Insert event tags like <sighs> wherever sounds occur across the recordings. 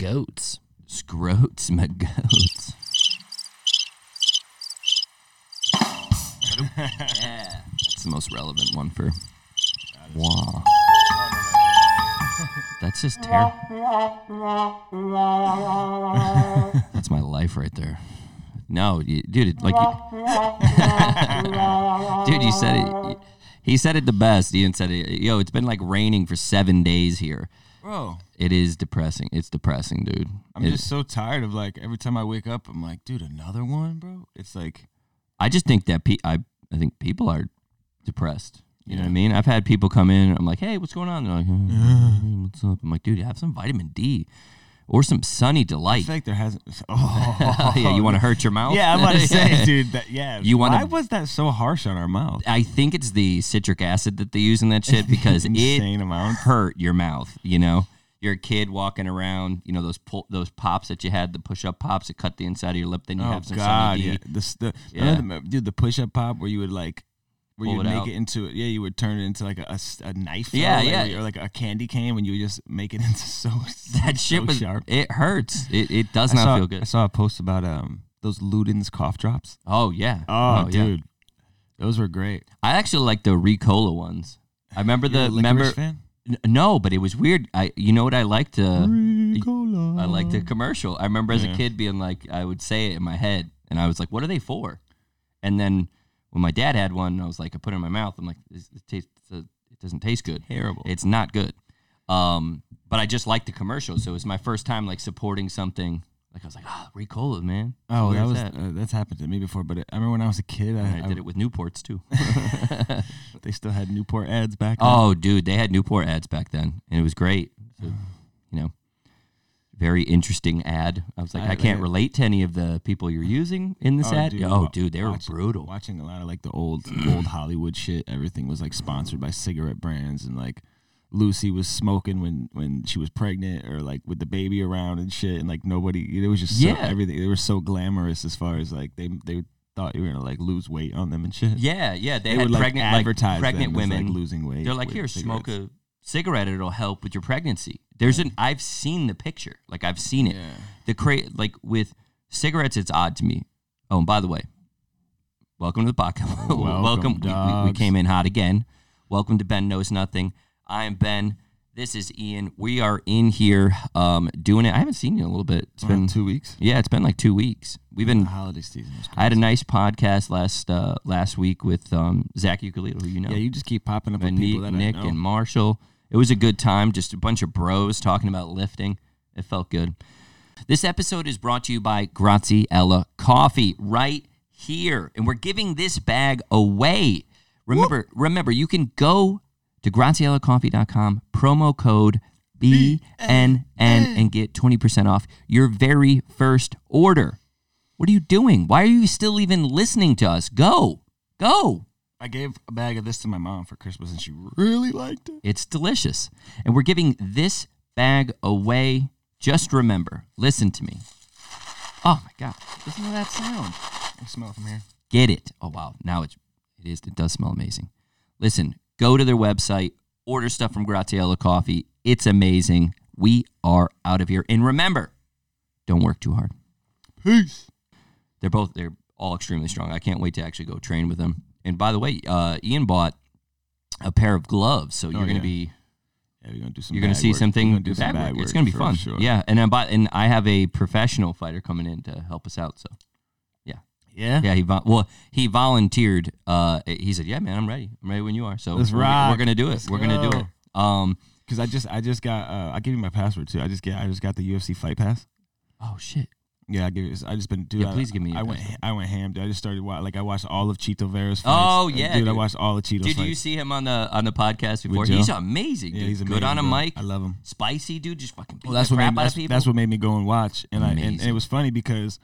Goats. Scroats, my goats. yeah. That's the most relevant one for. That's just terrible. That's my life right there. No, you, dude, like, <laughs> dude, you said it. He said it the best. Ian said it. Yo, it's been like raining for seven days here. Bro, It is depressing. It's depressing, dude. I'm It- just so tired of like every time I wake up, I'm like, dude, another one, bro. It's like, I just think that pe- I I think people are depressed. You know what I Yeah. mean? I've had people come in. I'm like, hey, what's going on? They're like, "Hmm, <laughs> what's up? I'm like, dude, you have some vitamin D or some Sunny I Delight. feel like there hasn't. <laughs> <laughs> Oh, yeah, you want to hurt your mouth? Yeah, I'm about to say, <laughs> dude. That yeah. You wanna- Why was that so harsh on our mouth? I think it's the citric acid that they use in that shit because it Insane amounts. hurt your mouth. You know, you're a kid walking around. You know those pull, those pops that you had, the push up pops that cut the inside of your lip. Then you Oh have some God, Sunny D. yeah. The, the, yeah. dude, the push up pop where you would like. Where you would make out. it into yeah, you would turn it into like a, a knife, Yeah, or like, yeah. or like a candy cane when you would just make it <laughs> into so That shit so was sharp. it hurts. It, it does I not saw, feel good. I saw a post about um those Ludens cough drops. Oh yeah. Oh, yeah. dude, those were great. I actually like the Ricola ones. I remember the remember fan? No, but it was weird. I you know what I liked uh, Ricola. I liked the commercial. I remember as a kid being like I would say it in my head and I was like what are they for? And then when my dad had one I was like I put it in my mouth I'm like it tastes uh, it doesn't taste good. Terrible. It's not good. Um but I just liked the commercial so it was my first time like supporting something like I was like oh Ricola man. Oh, that was that? Uh, that's happened to me before. But I remember when I was a kid, I, And I did it with Newports too. <laughs> They still had Newport ads back. then. Oh, dude, they had Newport ads back then, and it was great. So, you know, very interesting ad. I was like, I- I, can't like- relate to any of the people you're using in this Oh, ad. dude, oh, dude, they were watching- brutal. Watching a lot of like the old old Hollywood shit. Everything was like sponsored by cigarette brands, and like Lucy was smoking when when she was pregnant, or like with the baby around and shit. And like nobody, it was just so, Yeah. everything. They were so glamorous as far as like they they thought you were gonna like lose weight on them and shit. Yeah, yeah, they, They, had would like pregnant, like, advertise pregnant them as, women. like losing weight. They're like, here, smoke cigarettes." a cigarette. It'll help with your pregnancy. There's an. I've seen the picture. Like I've seen it. Yeah. The cra- like with cigarettes, it's odd to me. Oh, and by the way, welcome to the podcast. <laughs> Welcome, We- we, we came in hot again. Welcome to Ben Knows Nothing. I am Ben. This is Ian. We are in here um, doing it. I haven't seen you in a little bit. It's been two weeks. yeah, it's been like two weeks. We've been. The holiday season was I had a nice podcast last uh, last week with um, Zach Ukulele, who you know Yeah, you just keep popping up with and people Nick, that Nick know. and Marshall. It was a good time, just a bunch of bros talking about lifting. It felt good. This episode is brought to you by Graziella Coffee right here. And we're giving this bag away. Remember, remember, you can go to graziellacoffee.com, promo code BNN, and get 20% off your very first order. What are you doing? Why are you still even listening to us? Go. Go. I gave a bag of this to my mom for Christmas, and she really liked it. It's delicious. And we're giving this bag away. Just remember, listen to me. Oh my God. Listen to that sound. I smell it from here. Get it. Oh wow. Now it's it is it does smell amazing. Listen, go to their website, order stuff from Graziella Coffee. It's amazing. We are out of here. And remember, don't work too hard. Peace. They're both they're all extremely strong. I can't wait to actually go train with them. And by the way, uh, Ian bought a pair of gloves, so you're Oh, gonna yeah. be Yeah, we're gonna do some. you're gonna see work. something gonna do some bad bag work. It's gonna be fun. Sure. Yeah, and I bought, and I have a professional fighter coming in to help us out. So Yeah. yeah, yeah. he vo- well he volunteered. Uh, he said, "Yeah, man, I'm ready. I'm ready when you are." So Let's we're, rock. we're gonna do it. Let's we're gonna do it. Um, Because I just I just got uh, I gave you my password too. I just get I just got the UFC fight pass. oh shit. Yeah, I give you. I just been dude. Yeah, I- please give me I went. I went ham. Dude. I just started wa- like I watched all of Chito Vera's fights. Oh, yeah, dude, I watched all of Chito's Did you see him on the on the podcast before? He's amazing. yeah, dude. he's good amazing, on a bro. mic. I love him. Spicy dude, just fucking Well, that's what made out that's, people. that's what made me go and watch. And I and, and it was funny because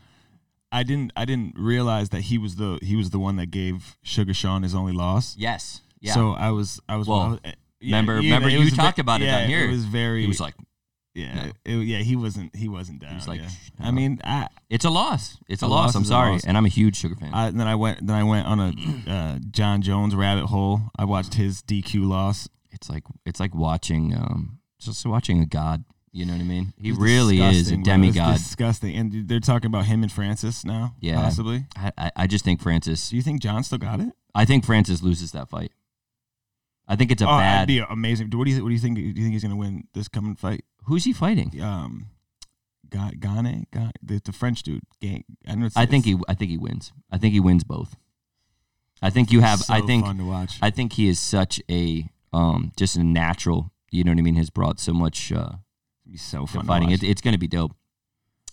I didn't I didn't realize that he was the he was the one that gave Suga Sean his only loss. yes. Yeah. So I was I was, Well, I was- eh, yeah, remember- yeah, remember you was ve- talked about it yeah, on here. It was very. he was like, yeah, no. it- yeah. He wasn't he wasn't down. was like, yeah. "Shh, I mean, I, "It's a loss. It's a, A loss. loss I'm sorry." loss. And I'm a huge Sugar fan. I then I went then I went on a <clears throat> uh, Jon Jones rabbit hole. I watched his DQ loss. it's like it's like watching um just watching a god. You know what I mean? He It's really is a demigod. disgusting. And they're talking about him and Francis now. Yeah. Possibly. I, I, I just think Francis. Do you think Jon still got it? I think Francis loses that fight. I think it's a oh, bad. be amazing. What do you what do you think? Do you think he's gonna win this coming fight? Who's he fighting? Um, Ga- Gane, Ga- the, the French dude. Gane. I know. It's, I think he. I think he wins. I think he wins both. I think you have. so I think. fun to watch. I think he is such a um just a natural. You know what I mean? Has brought so much uh, It'd so to fun. fighting. To It, it's going to be dope.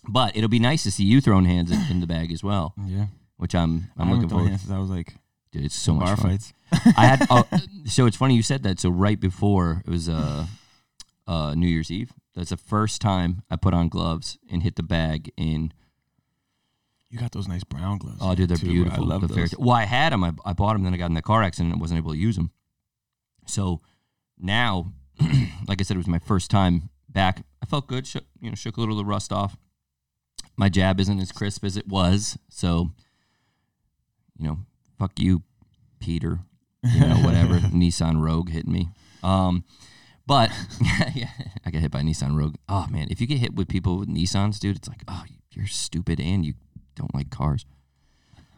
But it'll be nice to see you throwing hands in, in the bag as well, yeah. which I'm. I I'm haven't looking forward. hands since I was like Dude, it's so much bar fun. fights. <laughs> I had. Oh, so it's funny you said that. So right before it was uh, uh, New Year's Eve. That's the first time I put on gloves and hit the bag in. You got those nice brown gloves. Oh, dude, they're too, beautiful. I love the those. Well, I had them. I, I bought them, then I got in the car accident and wasn't able to use them. So now, <clears throat> like I said, it was my first time back. I felt good. Shook, you know, shook a little of the rust off. My jab isn't as crisp as it was, so you know, fuck you, Peter. You know, whatever. <laughs> Nissan Rogue hit me. Um, but <laughs> yeah, I got hit by a Nissan Rogue. Oh man, if you get hit with people with Nissans, dude, it's like, oh, you're stupid and you don't like cars.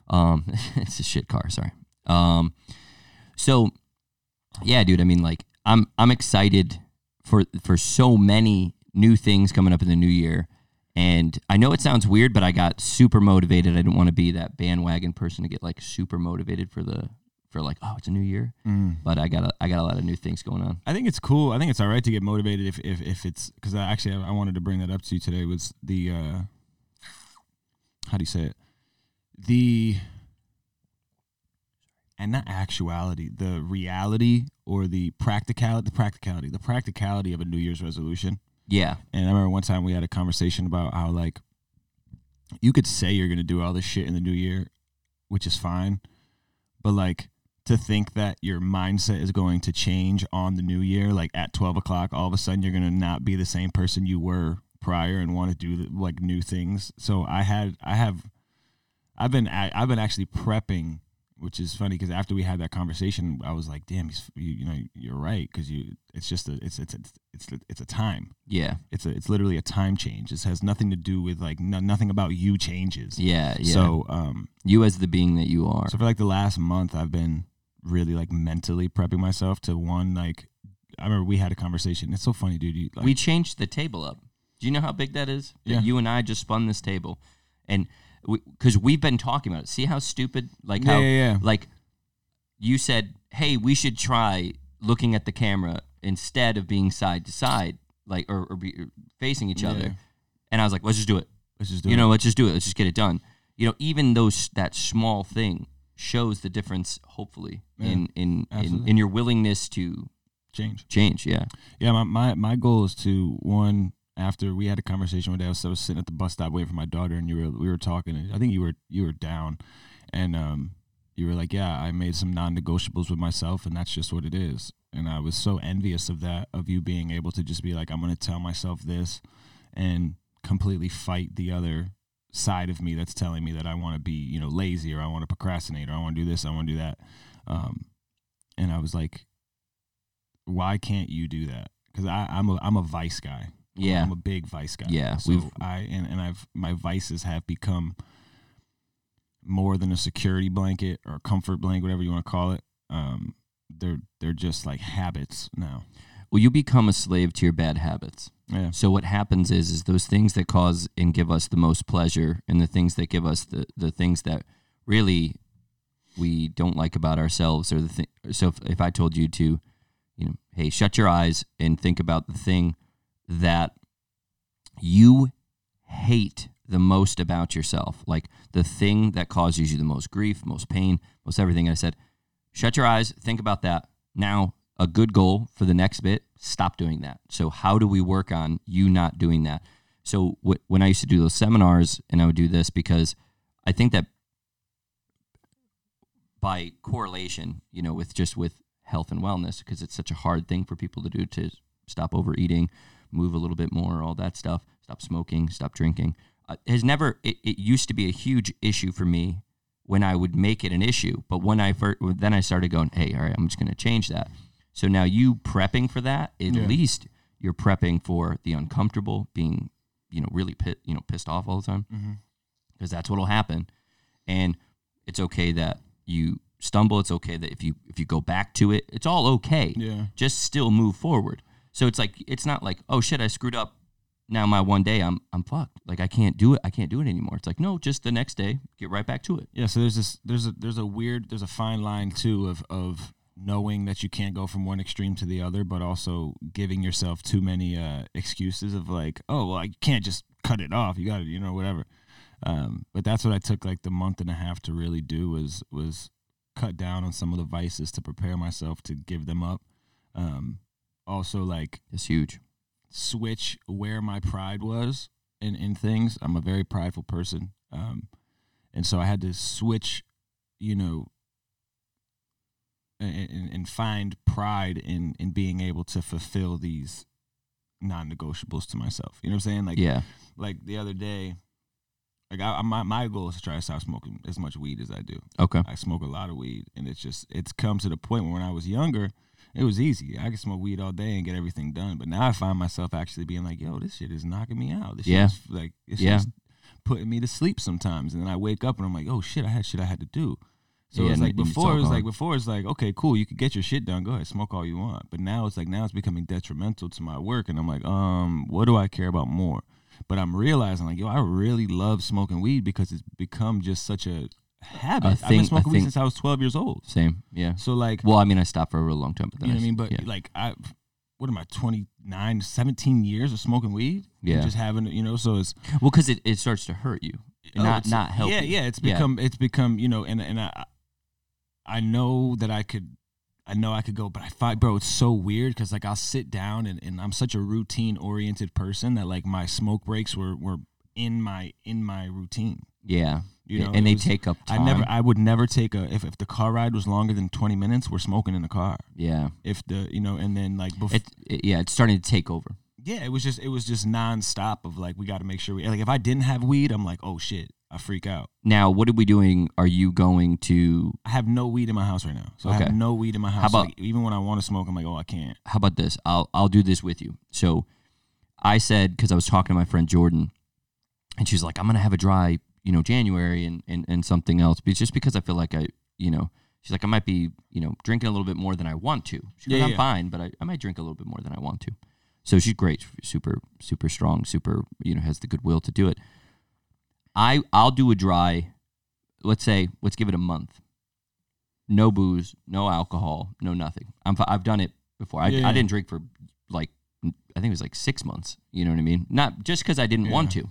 Um, <laughs> it's a shit car. Sorry. Um, so yeah, dude. I mean, like, I'm I'm excited for for so many new things coming up in the new year. And I know it sounds weird, but I got super motivated. I didn't want to be that bandwagon person to get like super motivated for the for like, oh, it's a new year. Mm. But I got a I got a lot of new things going on. I think it's cool. I think it's all right to get motivated if if, if it's because I actually I wanted to bring that up to you today was the uh how do you say it the and not actuality the reality or the practicality the practicality the practicality of a New Year's resolution. Yeah, And I remember one time we had a conversation about how like you could say you're gonna do all this shit in the new year, which is fine, but like to think that your mindset is going to change on the new year, like at twelve o'clock, all of a sudden you're gonna not be the same person you were prior and want to do like new things. So I had I have I've been I've been actually prepping, which is funny because after we had that conversation, I was like, damn, he's, you, you know, you're right because you it's just a it's it's it's it's it's a time yeah, it's a it's literally a time change. This has nothing to do with like no, nothing about you changes. yeah, yeah. So um you as the being that you are. so for like the last month I've been really like mentally prepping myself to one like I remember we had a conversation. It's so funny, dude. You, like, we changed the table up. Do you know how big that is? That Yeah. You and I just spun this table, and because we, have been talking about it. See how stupid, like Yeah, how, yeah, yeah. like you said, hey, we should try looking at the camera instead of being side to side, like or, or be or facing each other. And I was like, let's just do it. let's just do it. you it. know, let's just do it. Let's just get it done. You know, even those that small thing shows the difference. Hopefully, in in, in in your willingness to change. change. Yeah. Yeah, my, my my goal is to one after we had a conversation one day. I was, I was sitting at the bus stop waiting for my daughter, and you were we were talking. I think you were you were down, and um, you were like, "Yeah, I made some non-negotiables with myself, and that's just what it is." And I was so envious of that, of you being able to just be like, "I'm going to tell myself this," and completely fight the other side of me that's telling me that I want to be, you know, lazy or I want to procrastinate or I want to do this, I want to do that. Um, and I was like, why can't you do that? Because I'm a I'm a vice guy. Yeah. I'm a big vice guy. Yeah, so I and, and I've my vices have become more than a security blanket or a comfort blanket, whatever you want to call it. Um, they're they're just like habits now. Well, you become a slave to your bad habits. Yeah, So what happens is is those things that cause and give us the most pleasure and the things that give us the the things that really we don't like about ourselves or the thing so if, if I told you to you know hey shut your eyes and think about the thing that you hate the most about yourself like the thing that causes you the most grief most pain most everything. I said shut your eyes think about that. Now a good goal for the next bit stop doing that. So how do we work on you not doing that? So wh- when i used to do those seminars and i would do this because i think that by correlation you know with just with health and wellness because it's such a hard thing for people to do to stop overeating move a little bit more all that stuff stop smoking stop drinking uh, has never it, it used to be a huge issue for me when I would make it an issue. But when I first, then I started going, hey, all right, I'm just going to change that. So now you prepping for that, at Yeah. least you're prepping for the uncomfortable, being you know really pit, you know pissed off all the time Mm-hmm. because that's what'll happen. And it's okay that you stumble. It's okay that if you if you go back to it, it's all okay. Yeah. Just still move forward. So it's like it's not like oh shit I screwed up. Now my one day I'm I'm fucked. Like I can't do it. I can't do it anymore. It's like no, just the next day get right back to it. Yeah, so there's this there's a there's a weird there's a fine line too of of knowing that you can't go from one extreme to the other, but also giving yourself too many uh, excuses of like, oh well, I can't just cut it off. You got to, you know, whatever. Um, but that's what I took like the month and a half to really do was was cut down on some of the vices to prepare myself to give them up. Um, also, like It's huge. switch where my pride was in, in things. I'm a very prideful person. Um, and so I had to switch, you know, and, and, find pride in, in being able to fulfill these non-negotiables to myself. You know what I'm saying? Like, Yeah. like the other day, like I, I- my, my goal is to try to stop smoking as much weed as I do. Okay. I smoke a lot of weed, and it's just it's come to the point where when I was younger, it was easy. I could smoke weed all day and get everything done. But now I find myself actually being like, "Yo, this shit is knocking me out. This Yeah. shit is like it's Yeah. just putting me to sleep sometimes." And then I wake up and I'm like, "Oh shit, I had shit I had to do." So Yeah, it's like you need to before, it was like before it's like, okay, cool, you could get your shit done. Go ahead, smoke all you want. But now it's like now it's becoming detrimental to my work, and I'm like, um, what do I care about more? But I'm realizing like, yo, I really love smoking weed because it's become just such a habit. I've been smoking weed since I was 12 years old. Same. Yeah. So like, Well, I mean, I stopped for a real long time, but you then know what I mean? But yeah. like, I, what am I, 29, 17 years of smoking weed? Yeah. Just having, you know, so it's well, because it, it starts to hurt you, oh, not not help. Yeah, yeah. It's Yeah. become, it's become, you know, and and I, I know that I could, I know I could go, but I find, bro, it's so weird because like I'll sit down and, and I'm such a routine oriented person that like my smoke breaks were were in my in my routine. Yeah. You know, and they was- take up time. I never, I would never take a if if the car ride was longer than 20 minutes, we're smoking in the car. yeah. If the you know, and then like before. It, it yeah. It's starting to take over. yeah, it was just it was just nonstop of like we got to make sure we like if I didn't have weed, I'm like oh shit, I freak out. Now, what are we doing? Are you going to? I have no weed in my house right now, so I Okay. have no weed in my house. How about- like, even when I want to smoke, I'm like oh I can't. How about this? I'll I'll do this with you. So, I said because I was talking to my friend Jordan, and she's like, I'm gonna have a dry, you know, January and and and something else, but it's just because I feel like I, you know. She's like, I might be, you know, drinking a little bit more than I want to. She goes, Yeah, I'm yeah. fine, but I, I might drink a little bit more than I want to. So she's great, super, super strong, super, you know, has the goodwill to do it. I I'll do a dry, let's say, let's give it a month. No booze, no alcohol, no nothing. I'm I've done it before. I, Yeah, yeah. I didn't drink for like I think it was like six months. You know what I mean? Not just because I didn't want to.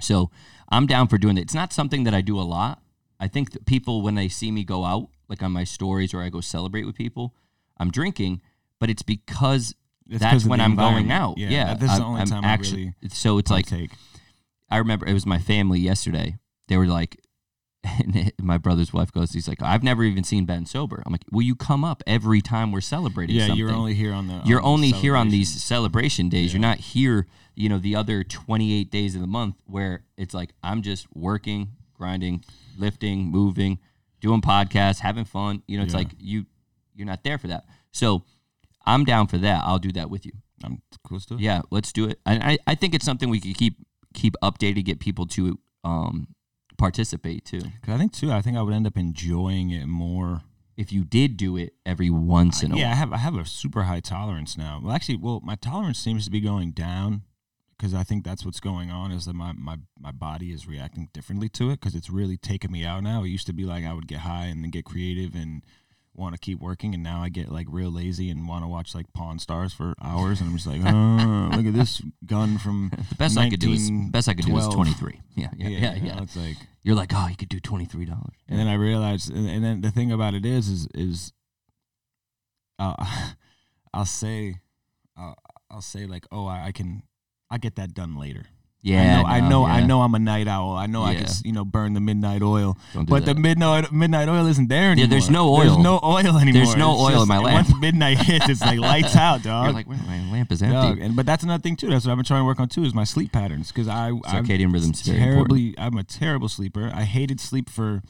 So I'm down for doing it. It's not something that I do a lot. I think that people when they see me go out, like on my stories or I go celebrate with people, I'm drinking, but it's because It's that's when I'm going out. Yeah, Yeah, this is the only I'm time I really So it's like take. I remember it was my family yesterday. They were like, <laughs> and my brother's wife goes, he's like, I've never even seen Ben sober. I'm like, will you come up every time we're celebrating? Yeah, something? you're only here on the. you're on the only here on these celebration. days. You're not here, you know, the other 28 days of the month where it's like I'm just working, grinding, lifting, moving, doing podcasts, having fun. You know, it's Yeah. like you you're not there for that. So I'm down for that. I'll do that with you. I'm cool still. Yeah, let's do it. And I, I think it's something we could keep keep updated, get people to um participate too. 'Cause I think too. I think I would end up enjoying it more. If you did do it every once in a yeah, I while. have I have a super high tolerance now. Well, actually, well, my tolerance seems to be going down because I think that's what's going on is that my my my body is reacting differently to it because it's really taking me out now. It used to be like I would get high and then get creative and want to keep working, and now I get like real lazy and want to watch like Pawn Stars for hours, and I'm just like, oh, <laughs> look at this gun from The best I could do is best I could do is 23. Yeah, yeah, yeah, yeah. know, it's like. You're like, oh, you could do twenty three dollars. And then I realized, and, and then the thing about it is, is, is, uh, <laughs> I'll say, uh, I'll say like, oh, I, I can, I get that done later. Yeah, I know, I no, know, I know. I'm a night owl. I know I Yeah. can, s- you know, burn the midnight oil. Do But that. the midnight midnight oil isn't there anymore. Yeah, there's no There's oil. no oil anymore. There's no It's oil in my lamp. Once <laughs> midnight hits, it's like lights out, <laughs> dog. You're like, my lamp is empty. Dog. And but that's another thing too. That's what I've been trying to work on too. Is my sleep patterns because I I'm Circadian rhythm's very important. terribly. I'm a terrible sleeper. I hated sleep for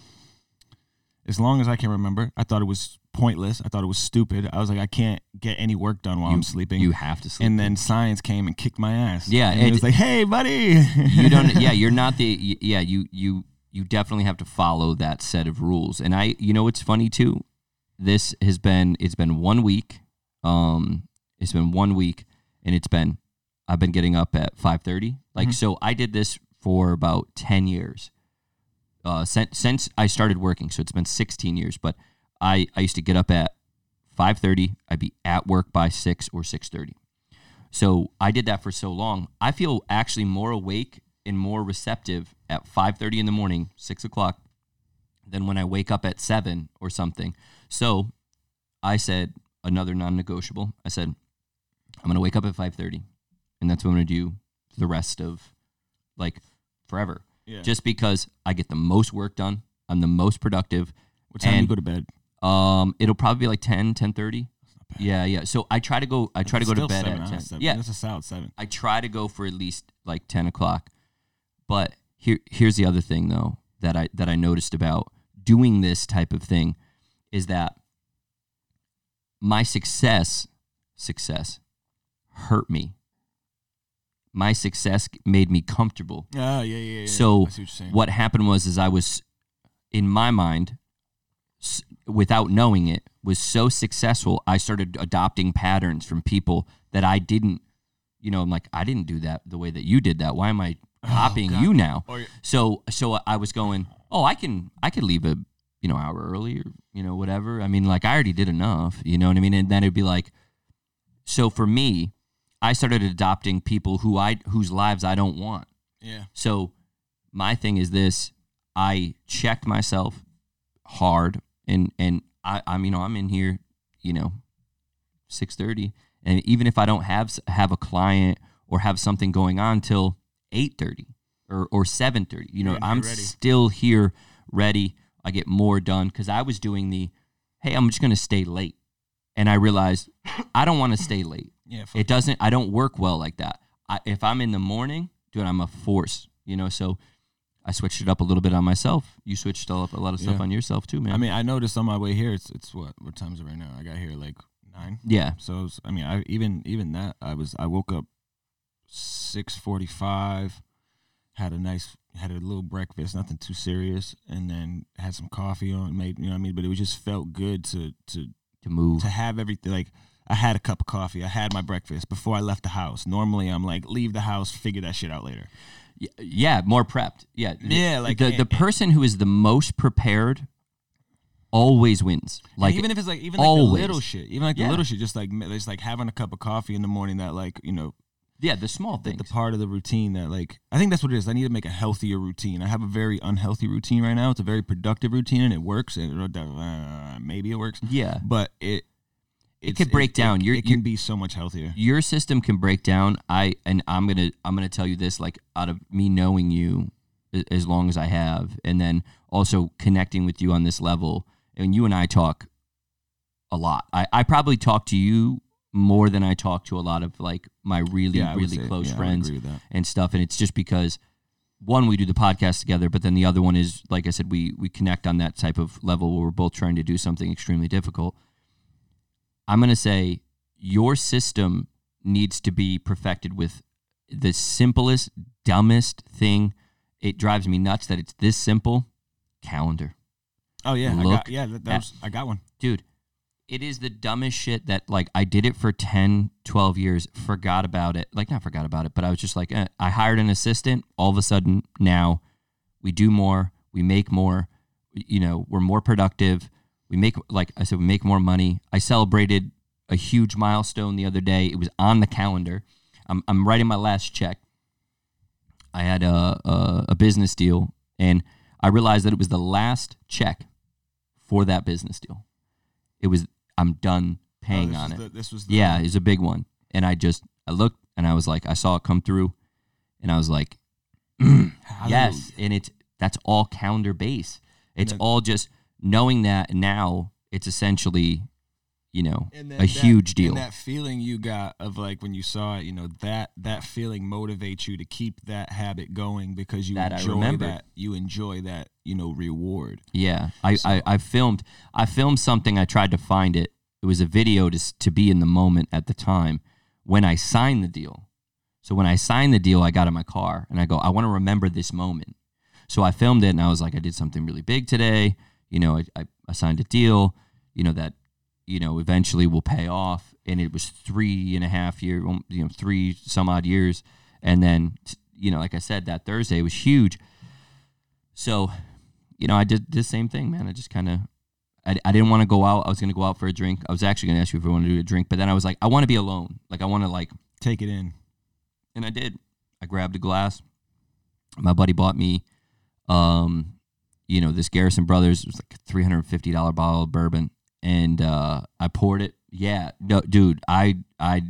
as long as I can remember. I thought it was pointless. I thought it was stupid. I was like, I can't get any work done while I'm sleeping. You have to sleep. and then science came and kicked my ass. Yeah, and it it- was like, hey, buddy. you don't <laughs> yeah you're not the yeah you you you definitely have to follow that set of rules and i you know what's funny too this has been it's been one week um it's been one week and it's been i've been getting up at 5.30 like so i did this for about 10 years uh since, since i started working so it's been 16 years but i i used to get up at 5.30 i'd be at work by 6 or 6.30 so I did that for so long. I feel actually more awake and more receptive at 5:30 in the morning, six o'clock, than when I wake up at seven or something. So I said another non-negotiable. I said I'm gonna wake up at 5:30, and that's what I'm gonna do the rest of like forever. Yeah. Just because I get the most work done, I'm the most productive. what time do you go to bed? Um, it'll probably be like 10, 10:30. Yeah, yeah. So I try to go. I try to go to bed seven at ten. seven. Yeah, That's a solid seven. I try to go for at least like ten o'clock. But here here's the other thing though that I that I noticed about doing this type of thing is that my success success hurt me. My success made me comfortable. Oh, yeah, yeah, yeah. So what what happened was is I was in my mind without knowing it was so successful I started adopting patterns from people that I didn't you know I'm like I didn't do that the way that you did that. Why am I oh, copying Oh, you now? Or- so so I was going oh I can I could leave a you know hour early or you know whatever. I mean like I already did enough you know what I mean? And then it'd be like so for me I started adopting people who I whose lives I don't want. Yeah. so my thing is this: I check myself hard, and and I I'm you know I'm in here, you know, six thirty, and even if I don't have have a client or have something going on till eight thirty or or seven thirty, you know, here I'm ready. still here ready. I get more done because I was doing the, hey, I'm just gonna stay late, and I realized I don't want to stay late. <laughs> Yeah. It doesn't. I don't work well like that. I, if I'm in the morning, dude, I'm a force. You know, so I switched it up a little bit on myself. You switched up a lot of stuff Yeah. on yourself too, man. I mean, I noticed on my way here, it's it's what what time is it right now? I got here like nine. yeah, So it's- I mean, I even even that I was I woke up six forty five, had a nice had a little breakfast, nothing too serious, and then had some coffee on, made you know what I mean. But it was just felt good to to to move. to have everything like. I had a cup of coffee. I had my breakfast before I left the house. Normally, I'm like, leave the house, figure that shit out later. Yeah, more prepped. Yeah, Yeah, like- the the person who is the most prepared always wins. Like even if it's like even like always. the little shit, even like Yeah. the little shit, just like just like having a cup of coffee in the morning that like you know yeah, the small the, things. the part of the routine that like I think that's what it is. I need to make a healthier routine. I have a very unhealthy routine right now. It's a very productive routine and it works. And uh, maybe it works, yeah, but it It could break down. It, You're- it can be so much healthier. your system can break down i and i'm gonna i'm gonna tell you this like out of me knowing you as long as i have and then also connecting with you on this level and you and i talk a lot i, I probably talk to you more than i talk to a lot of like my really Yeah, really say- close yeah, friends agree with that. and stuff and it's just because one we do the podcast together but then the other one is like i said we we connect on that type of level where we're both trying to do something extremely difficult i'm going to say your system needs to be perfected with the simplest dumbest thing it drives me nuts that it's this simple calendar Oh yeah, I Look got yeah. That, that at- was, I got one. dude it is the dumbest shit that like i did it for 10 12 years forgot about it like not forgot about it but i was just like eh. i hired an assistant all of a sudden now we do more we make more you know we're more productive we make like i said we make more money. I celebrated a huge milestone the other day. It was on the calendar. I'm, I'm writing my last check. I had a, a, a business deal and i realized that it was the last check for that business deal. It was i'm done paying Oh, on it. the- this was yeah, it's a big one. And I just I looked and I was like, I saw it come through, and I was like, <clears throat> yes. And it's that's all calendar base. It's then- all just knowing that now. It's essentially you know, a that- huge deal. And that feeling you got of like when you saw it, you know, that that feeling motivates you to keep that habit going because you That I enjoy remember. that you enjoy that, you know, reward. Yeah, I, I, I filmed I filmed something. I tried to find it. It was a video to to be in the moment at the time when I signed the deal. So when I signed the deal, I got in my car and I go, I want to remember this moment. So I filmed it and I was like, I did something really big today. You know, I, I, I signed a deal. You know that you know eventually will pay off. And it was three and a half year, um, you know, three some odd years. And then you know, like I said, that Thursday was huge. So you know, I did the same thing, man. I just kind of, I, I didn't want to go out. I was going to go out for a drink. I was actually going to ask you if I want to do a drink, but then I was like, I want to be alone. Like, I want to like, Take it in. and I did. I grabbed a glass. My buddy bought me, um, you know, this Garrison Brothers. Was like a three hundred fifty dollar bottle of bourbon, and uh, I poured it. Yeah, no, dude, I I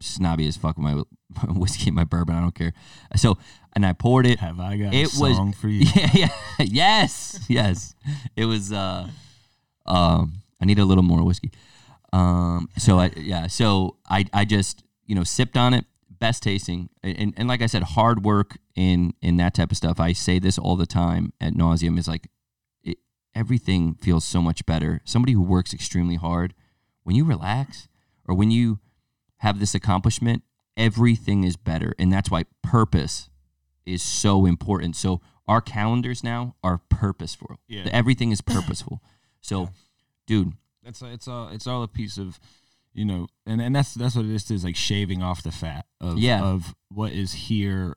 snobby as fuck with my <laughs> whiskey and my bourbon. I don't care. So, and I poured it. Have I got It a was- song for you? <laughs> Yeah, yeah, yes, yes. It was. uh Um, I need a little more whiskey. Um, so I yeah, so I I just you know sipped on it, best tasting, and and like I said, hard work in in that type of stuff. I say this all the time ad nauseam is like, it, everything feels so much better. Somebody who works extremely hard, when you relax or when you have this accomplishment, everything is better, and that's why purpose is so important. So our calendars now are purposeful. Yeah. Everything is purposeful. So, dude, That's it's all it's all a piece of, you know, and and that's that's what it is. Like shaving off the fat of Yeah. of what is here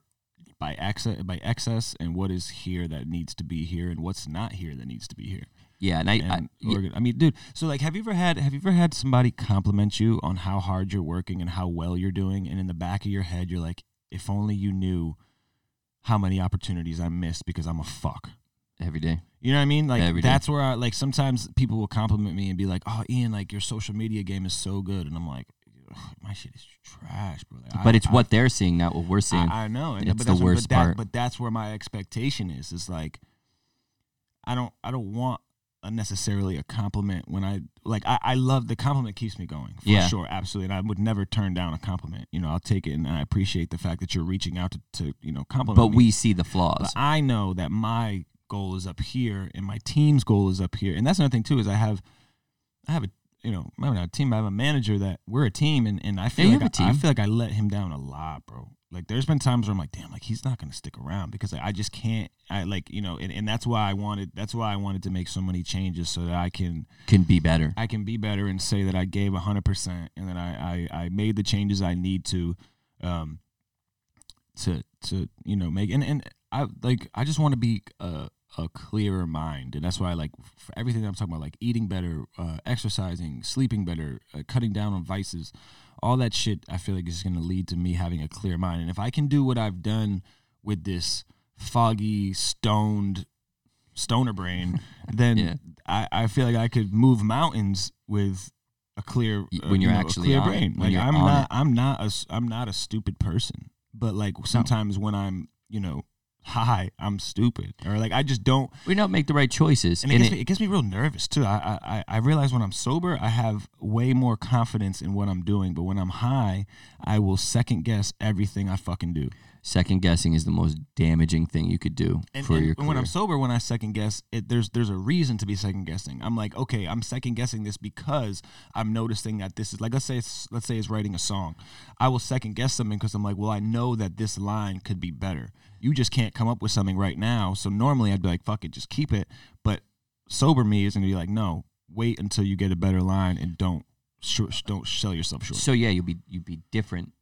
by excess by excess and what is here that needs to be here and what's not here that needs to be here. yeah, and I, I And organ- I mean, dude. So like, have you ever had have you ever had somebody compliment you on how hard you're working and how well you're doing, and in the back of your head, you're like, if only you knew how many opportunities I missed because I'm a fuck. Every day. You know what I mean? Like Every day. that's where I like sometimes people will compliment me and be like, "Oh, Ian, like your social media game is so good," and I'm like, "My shit is trash, bro." Like, But I- it's I- what they're seeing, not what we're seeing. I, I know, and It's but the that's what- worst but that- part. But that's where my expectation is. Is like, I don't, I don't want a necessarily a compliment when I like. I, I love the compliment keeps me going for Yeah. sure, absolutely, and I would never turn down a compliment. You know, I'll take it, and I appreciate the fact that you're reaching out to, to you know compliment. but me. we see the But flaws. I know that my goal is up here and my team's goal is up here. And that's another thing too is I have I have a you know, I'm not a team, I have a manager that we're a team and, and I feel Yeah, like I, I feel like I let him down a lot, bro. Like there's been times where I'm like, damn, like he's not gonna stick around because I just can't I like, you know, and, and that's why I wanted that's why I wanted to make so many changes so that I can Can be better. I can be better and say that I gave hundred percent and that I, I I made the changes I need to, um, to to you know make and and I like I just want to be a a clearer mind and that's why I like for everything that I'm talking about like eating better, uh, exercising, sleeping better, uh, cutting down on vices, all that shit. I feel like is going to lead to me having a clear mind and if I can do what I've done with this foggy, stoned stoner brain, <laughs> then Yeah. I, I feel like I could move mountains with a clear uh, when you you're know, a actually clear on brain. Like I'm not it. I'm not a I'm not a stupid person, but like sometimes when I'm you know high, I'm stupid or like I just don't. We don't make the right choices. And it And gets, it- me, it gets me real nervous too. I, I I- realize when I'm sober, I have way more confidence in what I'm doing, but when I'm high, I will second guess everything I fucking do. second guessing is the most damaging thing you could do And, for and your when career. I'm sober, when I second guess, it, there's there's a reason to be second guessing. I'm like, okay, I'm second guessing this because I'm noticing that this is like let's say it's, let's say it's writing a song. I will second guess something because I'm like, well, I know that this line could be better. You just can't come up with something right now. So normally I'd be like, fuck it, just keep it. But sober me is gonna be like, no, wait until you get a better line and don't sh- don't sell yourself short. so yeah, you'll be you'd be different.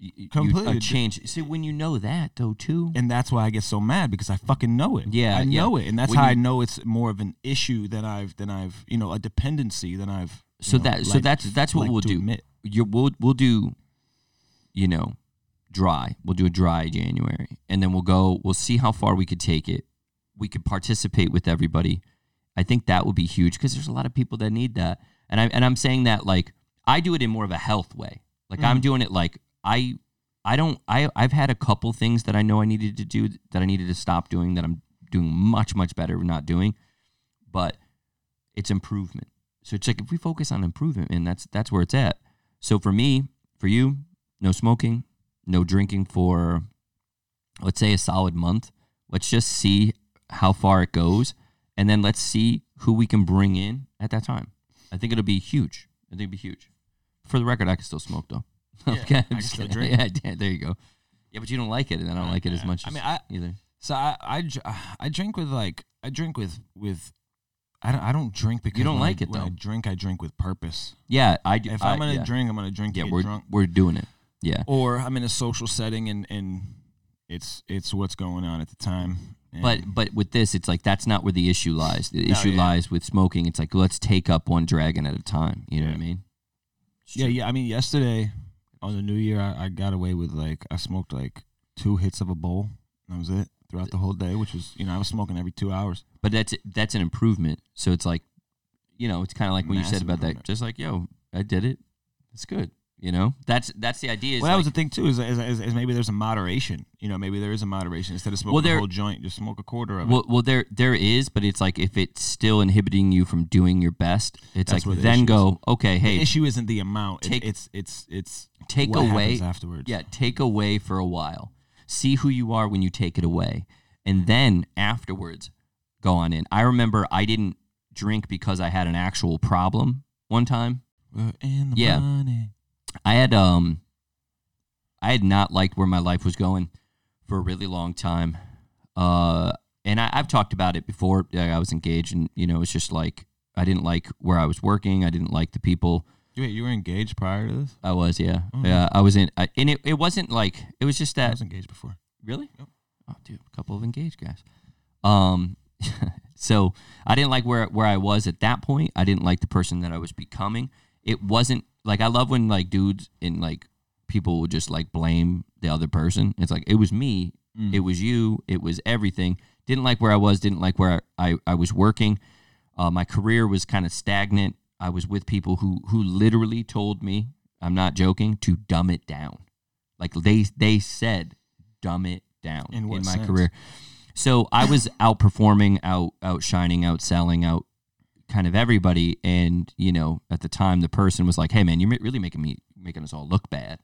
You, you- Completely a change. See, when you know that though, too. and that's why I get so mad because I fucking know it. Yeah, I yeah. know it, and that's When how you- I know it's more of an issue than I've than I've you know a dependency than I've. you So know, that so like that's that's what like we'll do. admit. You we'll we'll do, you know, dry. We'll do a dry January, and then we'll go. We'll see how far we could take it. We could participate with everybody. I think that would be huge because there's a lot of people that need that, and I and I'm saying that like I do it in more of a health way. Like I'm mm-hmm. doing it like I I don't I I've had a couple things that I know I needed to do that I needed to stop doing that I'm doing much much better not doing, but it's improvement. So it's like if we focus on improvement, and that's that's where it's at. So for me, for you, no smoking, no drinking for let's say a solid month. Let's just see how far it goes, and then let's see who we can bring in at that time. I think it'll be huge. I think it'll be huge. For the record, I can still smoke though. <laughs> Yeah, okay, I I'm just still kidding. drink. <laughs> Yeah, there you go. Yeah, but you don't like it, and I don't like it as much. I as mean, I- either. So I I, I drink with like I drink with with I don't I don't drink because you don't like I, it, when I though. drink I drink with purpose. Yeah, I do. If I, I'm gonna yeah. drink, I'm gonna drink to yeah, get we're drunk. we're doing it. Yeah, Or I'm in a social setting and and it's it's what's going on at the time. And but but with this, it's like that's not where the issue lies. The No, issue yeah. lies with smoking. It's like let's take up one dragon at a time. You know what I mean? Yeah, yeah. I mean, yesterday on the New Year, I, I got away with like I smoked like two hits of a bowl. That was it throughout the whole day, which was you know I was smoking every two hours. But that's that's an improvement. So it's like, you know, it's kind of like when you said about that. Just like, yo, I did it. It's good. You know, that's that's the idea. Well, that was like- the thing too. Is, is, is, is maybe there's a moderation. You know, maybe there is a moderation instead of smoking Well, there- the whole joint, just smoke a quarter of it. Well, well, there there is, but it's like if it's still inhibiting you from doing your best, it's That's like the then go, okay, Hey, the issue isn't the amount. Take- it's it's it's take away afterwards. Yeah, take away for a while. See who you are when you take it away. And then afterwards, go on in. I remember I didn't drink because I had an actual problem one time. We're in the Yeah. money. I had um I had not liked where my life was going for a really long time. Uh and I, I've talked about it before. I was engaged and you know, it's just like I didn't like where I was working. I didn't like the people Wait, you were engaged prior to this? I was, yeah. Oh. Yeah, I was in I, and it, it wasn't like it was just that I was engaged before. Really? Yep. Oh, dude, a couple of engaged guys. Um, <laughs> so I didn't like where where I was at that point. I didn't like the person that I was becoming. It wasn't like I love when like dudes and like people would just like blame the other person. It's like it was me, Mm. it was you, it was everything. Didn't like where I was. Didn't like where I I, was working. Uh, my career was kind of stagnant. I was with people who who literally told me, I'm not joking, to dumb it down. Like they they said, dumb it down In what my sense? career. So I was outperforming, out outshining, outselling, out kind of everybody. And you know, at the time, the person was like, "Hey, man, you're really making me making us all look bad.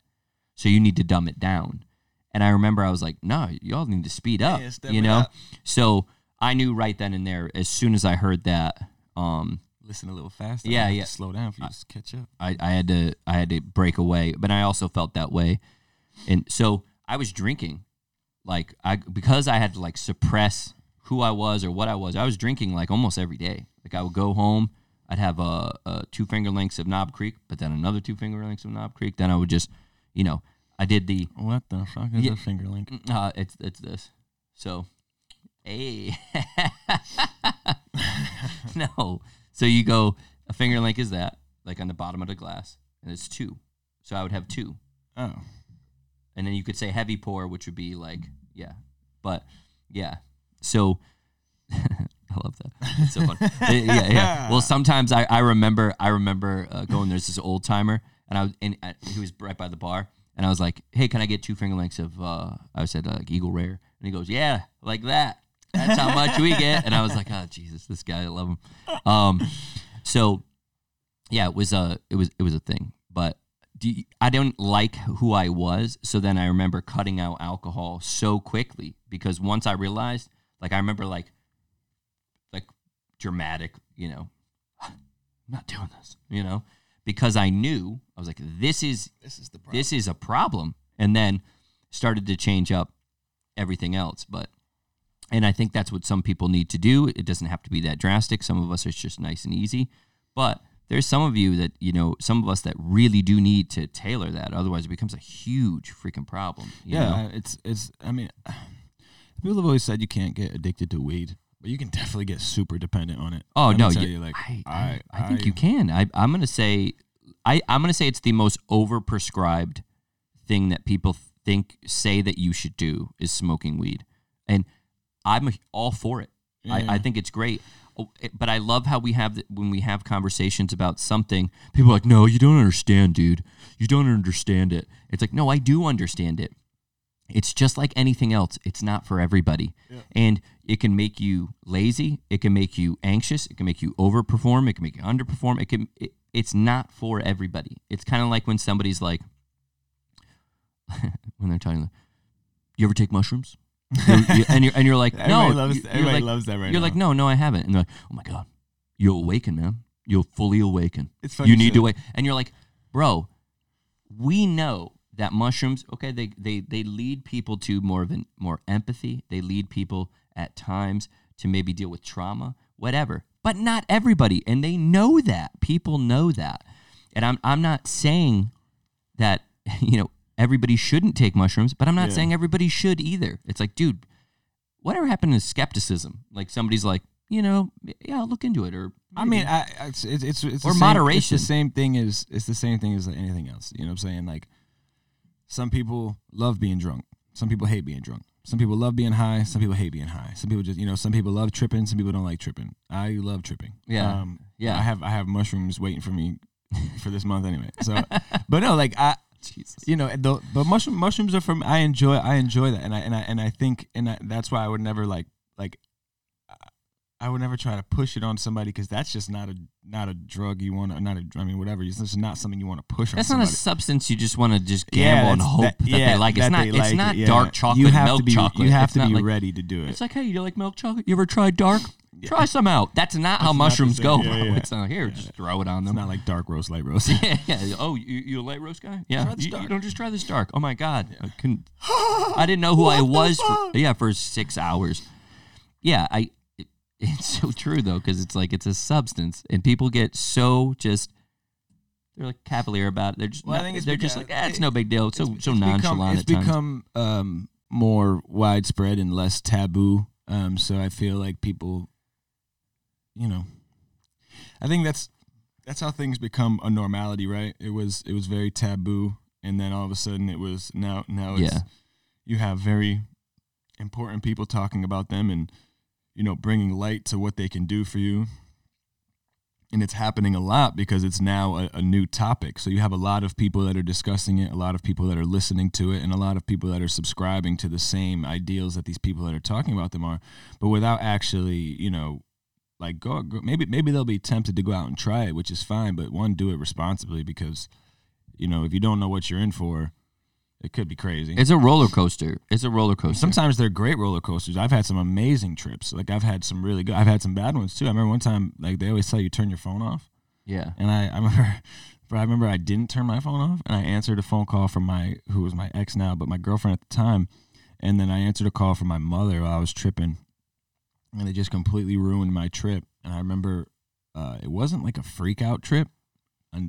So you need to dumb it down." And I remember I was like, "No, y'all need to speed up." Yeah, you know. up. So I knew right then and there, as soon as I heard that, um, Listen a little faster. Yeah, yeah. Slow down for you to catch up. I, I had to I had to break away, but I also felt that way, and so I was drinking, like I because I had to like suppress who I was or what I was. I was drinking like almost every day. Like I would go home, I'd have a, a two finger lengths of Knob Creek, but then another two finger lengths of Knob Creek. Then I would just, you know, I did the What the fuck is Yeah. a finger link? uh, it's it's this. So, hey, <laughs> no. So you go a finger length is that like on the bottom of the glass, and it's two. So I would have two, Oh, and then you could say heavy pour, which would be like yeah, but yeah. So <laughs> I love that. It's so fun. <laughs> Uh, yeah, yeah. Well, sometimes I, I remember I remember uh, going. There's this old timer, and I was and uh, he was right by the bar, and I was like, "Hey, can I get two finger lengths of?" Uh, I said like Eagle Rare, and he goes, "Yeah, like that. That's how much we get." And I was like, "Oh Jesus, this guy, I love him." Um, so yeah, it was a it was it was a thing, but. Do you- I don't like who I was, so then I remember cutting out alcohol so quickly because once I realized, like I remember like like dramatic, you know, I'm <sighs> not doing this, you know, because I knew I was like, this is this is the problem. this is a problem, and then started to change up everything else. But and I think that's what some people need to do. It doesn't have to be that drastic. Some of us it's just nice and easy, but there's some of you that you know, some of us that really do need to tailor that. Otherwise, it becomes a huge freaking problem. you yeah, know? it's it's. I mean, people have always said you can't get addicted to weed, but you can definitely get super dependent on it. Oh Let no, you- you, like I, I, I, I think you can. I, I'm gonna say, I, I'm gonna say it's the most overprescribed thing that people think say that you should do is smoking weed, and I'm all for it. I, I think it's great. Oh, But I love how we have when we have conversations about something. People are like, "No, you don't understand, dude. You don't understand it." It's like, no, I do understand it. It's just like anything else. It's not for everybody. And it can make you lazy. It can make you anxious. It can make you overperform. It can make you underperform. It can. It, it's not for everybody. It's kind of like when somebody's like, <laughs> when they're talking, you ever take mushrooms? You- you- and you're and you're like, <laughs> no. Everybody loves- you're everybody like- loves that right You're now. like, no, no, I haven't. And they're like, oh my god, you'll awaken, man. You'll fully awaken. It's funny You need say to wait. And you're like, bro, we know that mushrooms, okay, they they they lead people to more of an more empathy. They lead people at times to maybe deal with trauma, whatever. But not everybody, and they know that. People know that. And I'm I'm not saying that <laughs> you know everybody shouldn't take mushrooms, but I'm not Yeah. saying everybody should either. It's like, dude, whatever happened to skepticism? Like somebody's like, you know, yeah, I'll look into it, or I mean, I, it's it's it's, it's the Or same- moderation. It's the same thing as it's the same thing as anything else. You know what I'm saying? Like, some people love being drunk. Some people hate being drunk. Some people love being high. Some people hate being high. Some people just you know. Some people love tripping. Some people don't like tripping. I love tripping. Yeah. Um, Yeah. I have I have mushrooms waiting for me <laughs> for this month anyway. So, <laughs> but no, like I. Jesus. You know, the but mushroom mushrooms are from I enjoy I enjoy that and I and I and I think and I, that's why I would never like like I would never try to push it on somebody because that's just not a not a drug you want to not a I mean whatever it's just not something you want to push That's not a substance you just want to just Yeah, gamble and hope that, yeah, they like. It's not. It's like not it, yeah. dark chocolate, You have milk to be chocolate. you have It's to be like, ready to do it. It's like, hey, you like milk chocolate? You ever tried dark? Try some out. That's not how not mushrooms go, Yeah, yeah. <laughs> It's not here. Just throw it on It's them. not like dark roast, light <laughs> roast. yeah, yeah. Oh, you, you a light roast guy? Yeah. Try this You, you don't just try this dark. Oh my god. I couldn't. <laughs> I didn't know who I was. For, yeah, for six hours. Yeah, I. It, it's so true though, because it's like it's a substance, and people get so just. They're like cavalier about it. They're just. Well, I not- think it's they're just like, because- eh, it's no big deal. It's so so It's nonchalant become, at it's become um, more widespread and less taboo. Um, so I feel like people, you know, I think that's that's how things become a normality, right? It was it was very taboo, and then all of a sudden it was now now it's Yeah. you have very important people talking about them and you know bringing light to what they can do for you and it's happening a lot because it's now a, a new topic. So you have a lot of people that are discussing it, a lot of people that are listening to it, and a lot of people that are subscribing to the same ideals that these people that are talking about them are, but without actually, you know, like go, go maybe maybe they'll be tempted to go out and try it, which is fine, but one do it responsibly because you know, if you don't know what you're in for, it could be crazy. It's a roller coaster. It's a roller coaster. Sometimes they're great roller coasters. I've had some amazing trips. Like I've had some really good. I've had some bad ones too. I remember one time, like they always tell you turn your phone off. yeah. And I, I remember, <laughs> but I remember I didn't turn my phone off, and I answered a phone call from my who was my ex now, but my girlfriend at the time, and then I answered a call from my mother while I was tripping, and it just completely ruined my trip. And I remember, uh, it wasn't like a freak out trip,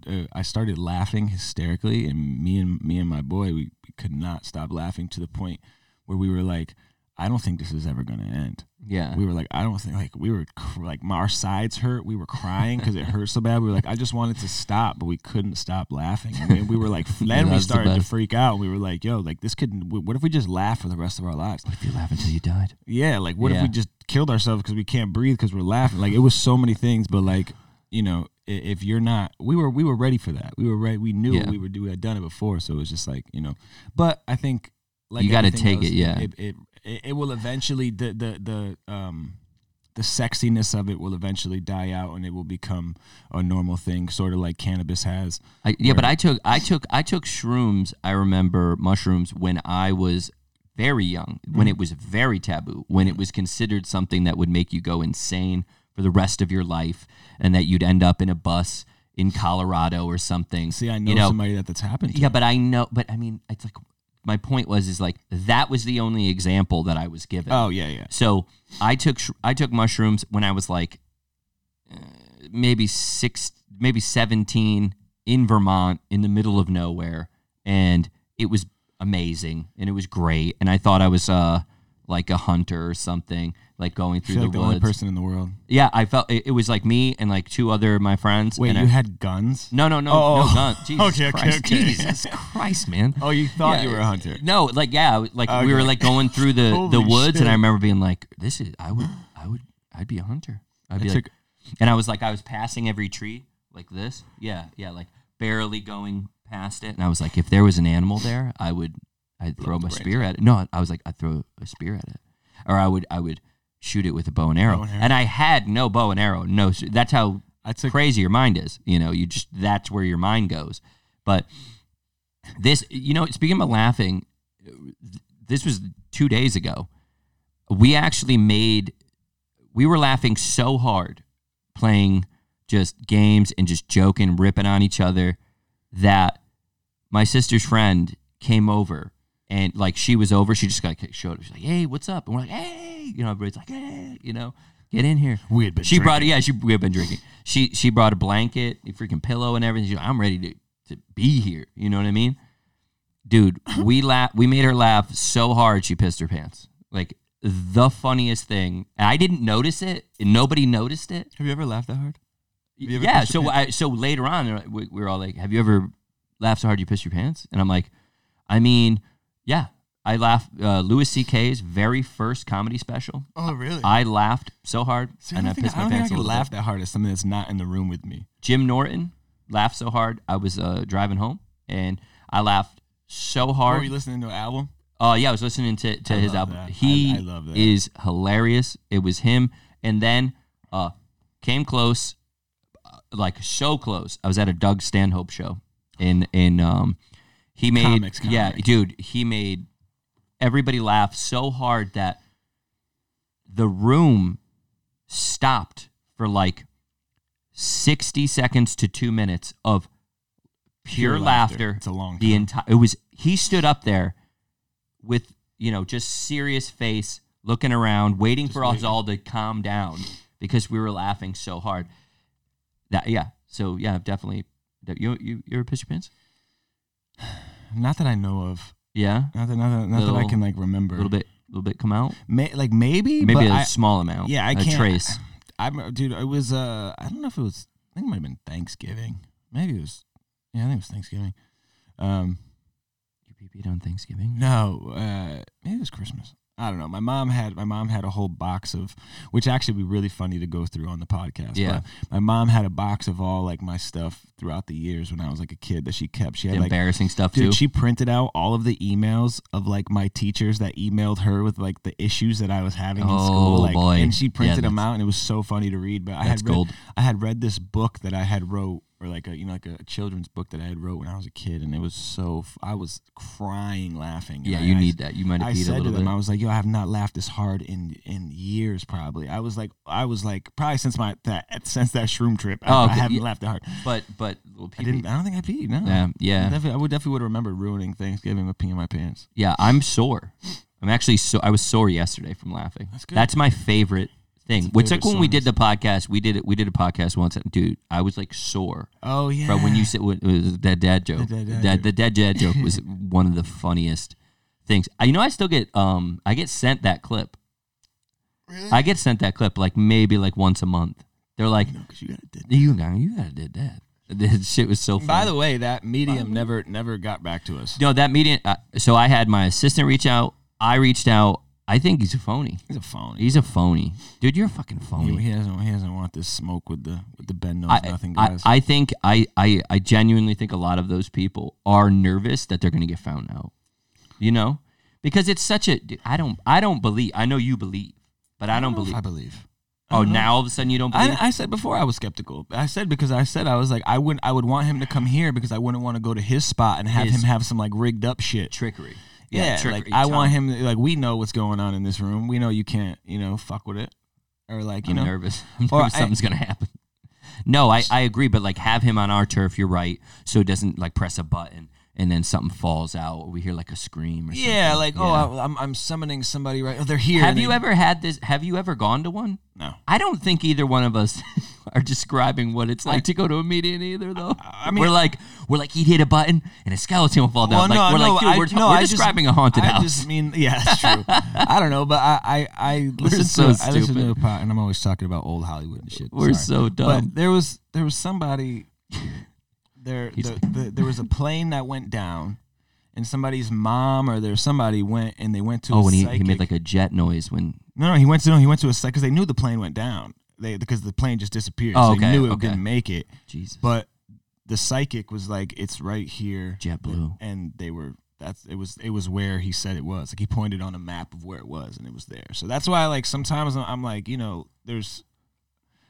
uh, I started laughing hysterically, and me and me and my boy, we, we could not stop laughing to the point where we were like, I don't think this is ever gonna end Yeah. we were like, I don't think like we were cr- like my, our sides hurt. We were crying because it hurt so bad. We were like, I just wanted to stop, but we couldn't stop laughing. And we, we were like, <laughs> then we started to freak out. We were like, yo, like this could. What if we just laugh for the rest of our lives? What if you laugh until you died? Yeah, like what if we just killed ourselves because we can't breathe because we're laughing? Like it was so many things, but like you know, i- if you're not, we were we were ready for that. We were ready. We knew Yeah. we were we had done it before, so it was just like you know. But I think like You gotta everything take it, yeah. It, it it it will eventually the the the um the sexiness of it will eventually die out and it will become a normal thing, sort of like cannabis has. I, yeah, but I took I took I took shrooms. I remember mushrooms when I was very young, when it was very taboo, when it was considered something that would make you go insane for the rest of your life, and that you'd end up in a bus in Colorado or something. See, I know, you know, somebody that that's happened. To. yeah, but I know, but I mean, it's like my point was is like that was the only example that I was given. Oh yeah, yeah. So I took sh- I took mushrooms when I was like uh, maybe six, maybe seventeen in Vermont in the middle of nowhere, and it was amazing and it was great. And I thought I was uh like a hunter or something, like going through the like the only person in the world. yeah, I felt it, it was like me and like two other of my friends. Wait, you I, had guns? no, no, no, Oh, no gun. <laughs> Jesus okay, okay, Christ, okay. Jesus Christ, man. Oh, you thought Yeah, you were a hunter? No, like yeah, like we were like going through the <laughs> the woods, and I remember being like, "This is I would I would I'd be a hunter." I'd be like, took- and I was like, I was passing every tree like this, yeah, yeah, like barely going past it, and I was like, if there was an animal there, I would I'd throw my spear at it. No, I was like, I'd throw a spear at it, or I would I would shoot it with a bow and arrow. Bow and arrow. And I had no bow and arrow. No, that's how I took crazy your mind is. You know, you just that's where your mind goes. But this, you know, speaking of laughing, this was two days ago. We actually made, we were laughing so hard playing just games and just joking, ripping on each other that my sister's friend came over and like she was over. She just got showed up. She's like, "Hey, what's up?" And we're like, "Hey," you know, everybody's like, "Hey," you know, get in here. We had been She brought drinking. yeah, she we had been drinking. She she brought a blanket, a freaking pillow, and everything. She's like, I'm ready to to be here. You know what I mean, dude? We <clears throat> laugh. We made her laugh so hard she pissed her pants. Like the funniest thing. I didn't notice it. and Nobody noticed it. Have you ever laughed that hard? Have you ever Yeah. So I so later on, we, we were all like, "Have you ever laughed so hard you pissed your pants?" And I'm like, "I mean, yeah." I laughed. Uh, Louis C.K.'s very first comedy special. Oh, really? I laughed so hard See, and I don't think, pissed I, my don't think I pants can little laugh bit. that hard at something that's not in the room with me. Jim Norton laughed so hard. I was uh, driving home and I laughed so hard. hard. you listening to an album? Oh yeah, I was listening to, to I his album. that. He I- I is hilarious. It was him, and then uh, came close, uh, like so close. I was at a Doug Stanhope show, in in um, he made Comics, yeah, comic. dude, he made everybody laugh so hard that the room stopped for like sixty seconds to two minutes of pure, Pure laughter. laughter. It's a long The entire it was he stood up there with you know just serious face, looking around, waiting for us all to calm down because we were laughing so hard. That yeah, so yeah, definitely. You you you ever piss your pants? Not that I know of. Yeah, Not that, not that, not that I Little- can like remember. a little bit, a little bit come out. May, like maybe, Maybe but a I, small amount. yeah, I a can't. trace. <sighs> I'm dude. It was uh, I don't know if it was. I think it might have been Thanksgiving. Maybe it was. Yeah, I think it was Thanksgiving. Um, You pee peed on Thanksgiving? no, uh, maybe it was Christmas. I don't know. My mom had my mom had a whole box of, which actually would be really funny to go through on the podcast. Yeah. but my mom had a box of all like my stuff throughout the years when I was like a kid that she kept. She The had like embarrassing stuff Dude, too. she printed out all of the emails of like my teachers that emailed her with like the issues that I was having in Oh, school. Like, boy. and she printed Yeah, them out, and it was so funny to read. But I had read, gold. I had read this book that I had wrote, or like a you know like a children's book that I had wrote when I was a kid, and it was so f- I was crying laughing. Yeah, I- you I- need that. You might have I peed a said to little them, bit. I was like, "Yo, I have not laughed this hard in in years. Probably, I was like, I was like, probably since my that since that shroom trip, I, Oh, I okay, haven't yeah. laughed that hard. but but little I didn't. I don't think I peed. No. Yeah, I, yeah, definitely, I would definitely would remember ruining Thanksgiving with peeing my pants. yeah. I'm sore. I'm actually so. I was sore yesterday from laughing. That's good. That's my favorite thing. Which like when we did the podcast, we did it. We did a podcast once, and dude, I was like sore. Oh yeah. But when you said it was dead dad joke, dead dad Dad- the dead dad joke was <laughs> one of the funniest things. I, you know, I still get um, I get sent that clip. Really? I get sent that clip like maybe like once a month. They're like, No, you got it. you got you got to did that. <laughs> That shit was so funny. By the way, that medium never never got back to us. no, that medium. Uh, so I had my assistant reach out. I reached out. I think he's a phony. He's a phony. He's a phony, dude. You're a fucking phony. he doesn't. He doesn't want this smoke with the with the Ben Nose I, nothing guys. I think I, I I genuinely think a lot of those people are nervous that they're going to get found out. You know, because it's such a. dude, I don't. I don't believe. I know you believe, but I don't if believe. I believe. I oh, don't know. now all of a sudden you don't believe. I, I said before I was skeptical. I said because I said I was like I wouldn't I would want him to come here because I wouldn't want to go to his spot and have His- him have some like rigged up shit. trickery. Yeah, trickery. like I want him to, like we know what's going on in this room. We know you can't you know fuck with it or like you I'm know nervous. I'm <laughs> Or nervous I- something's gonna happen. No, I, I agree, but like have him on our turf. You're right, so it doesn't like press a button and then something falls out, or we hear like a scream or something. yeah like oh I, I'm I'm summoning somebody right. Oh, they're here. have and you they- ever had this? Have you ever gone to one? No. I don't think either one of us <laughs> are describing what it's like to go to a meeting either, though. I mean- we're like, we're like, he'd hit a button and a skeleton will fall down. Well, like, no, we're no, like, dude, I, we're, no, we're I just- describing a haunted I house. just mean, yeah, that's true. <laughs> I don't know, but I, I, I listen so to, I listen to stupid. the pot, and I'm always talking about old Hollywood and shit. we're sorry. so dumb. But there was, there was somebody. <laughs> There, the, the, there was a plane that went down, and somebody's mom or there somebody went and they went to. oh, a when he, he made like a jet noise when. No, no, he went to no, he went to a psych because they knew the plane went down. They because the plane just disappeared. Oh, so they okay, knew it okay. didn't make it. Jesus. But the psychic was like, "It's right here." JetBlue. and they were that's it was it was where he said it was. Like he pointed on a map of where it was, and it was there. So that's why like sometimes I'm like you know there's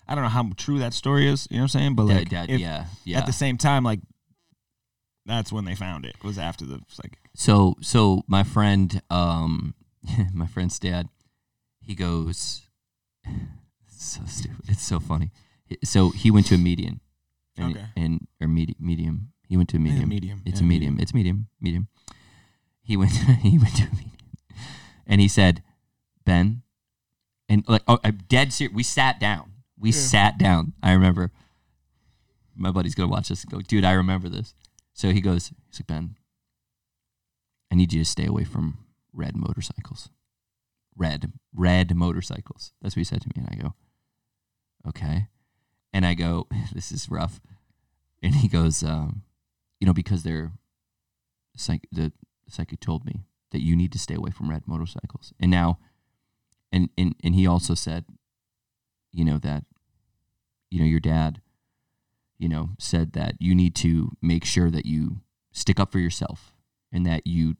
I don't know how true that story is. You know what I'm saying? But like that- if- yeah, yeah. at the same time like that's when they found it. Was after the psychic. So so my friend, um, <laughs> my friend's dad, he goes, <laughs> so stupid. It's so funny. So he went to a median, and, Okay. and or medi- medium. He went to a medium. medium. It's Yeah, a medium. It's medium. Medium. He went. <laughs> he went to a medium, and he said, "Ben," and like, oh, I'm dead serious. We sat down. We sat down. I remember. My buddy's gonna watch this. And go, dude, I remember this. So he goes, he's like, Ben, I need you to stay away from red motorcycles. Red, red motorcycles. That's what he said to me. And I go, okay. And I go, <laughs> this is rough. And he goes, um, you know, because they're, psych- the psychic told me that you need to stay away from red motorcycles. And now, and, and, and he also said, you know, that, you know, your dad, you know, said that you need to make sure that you stick up for yourself and that you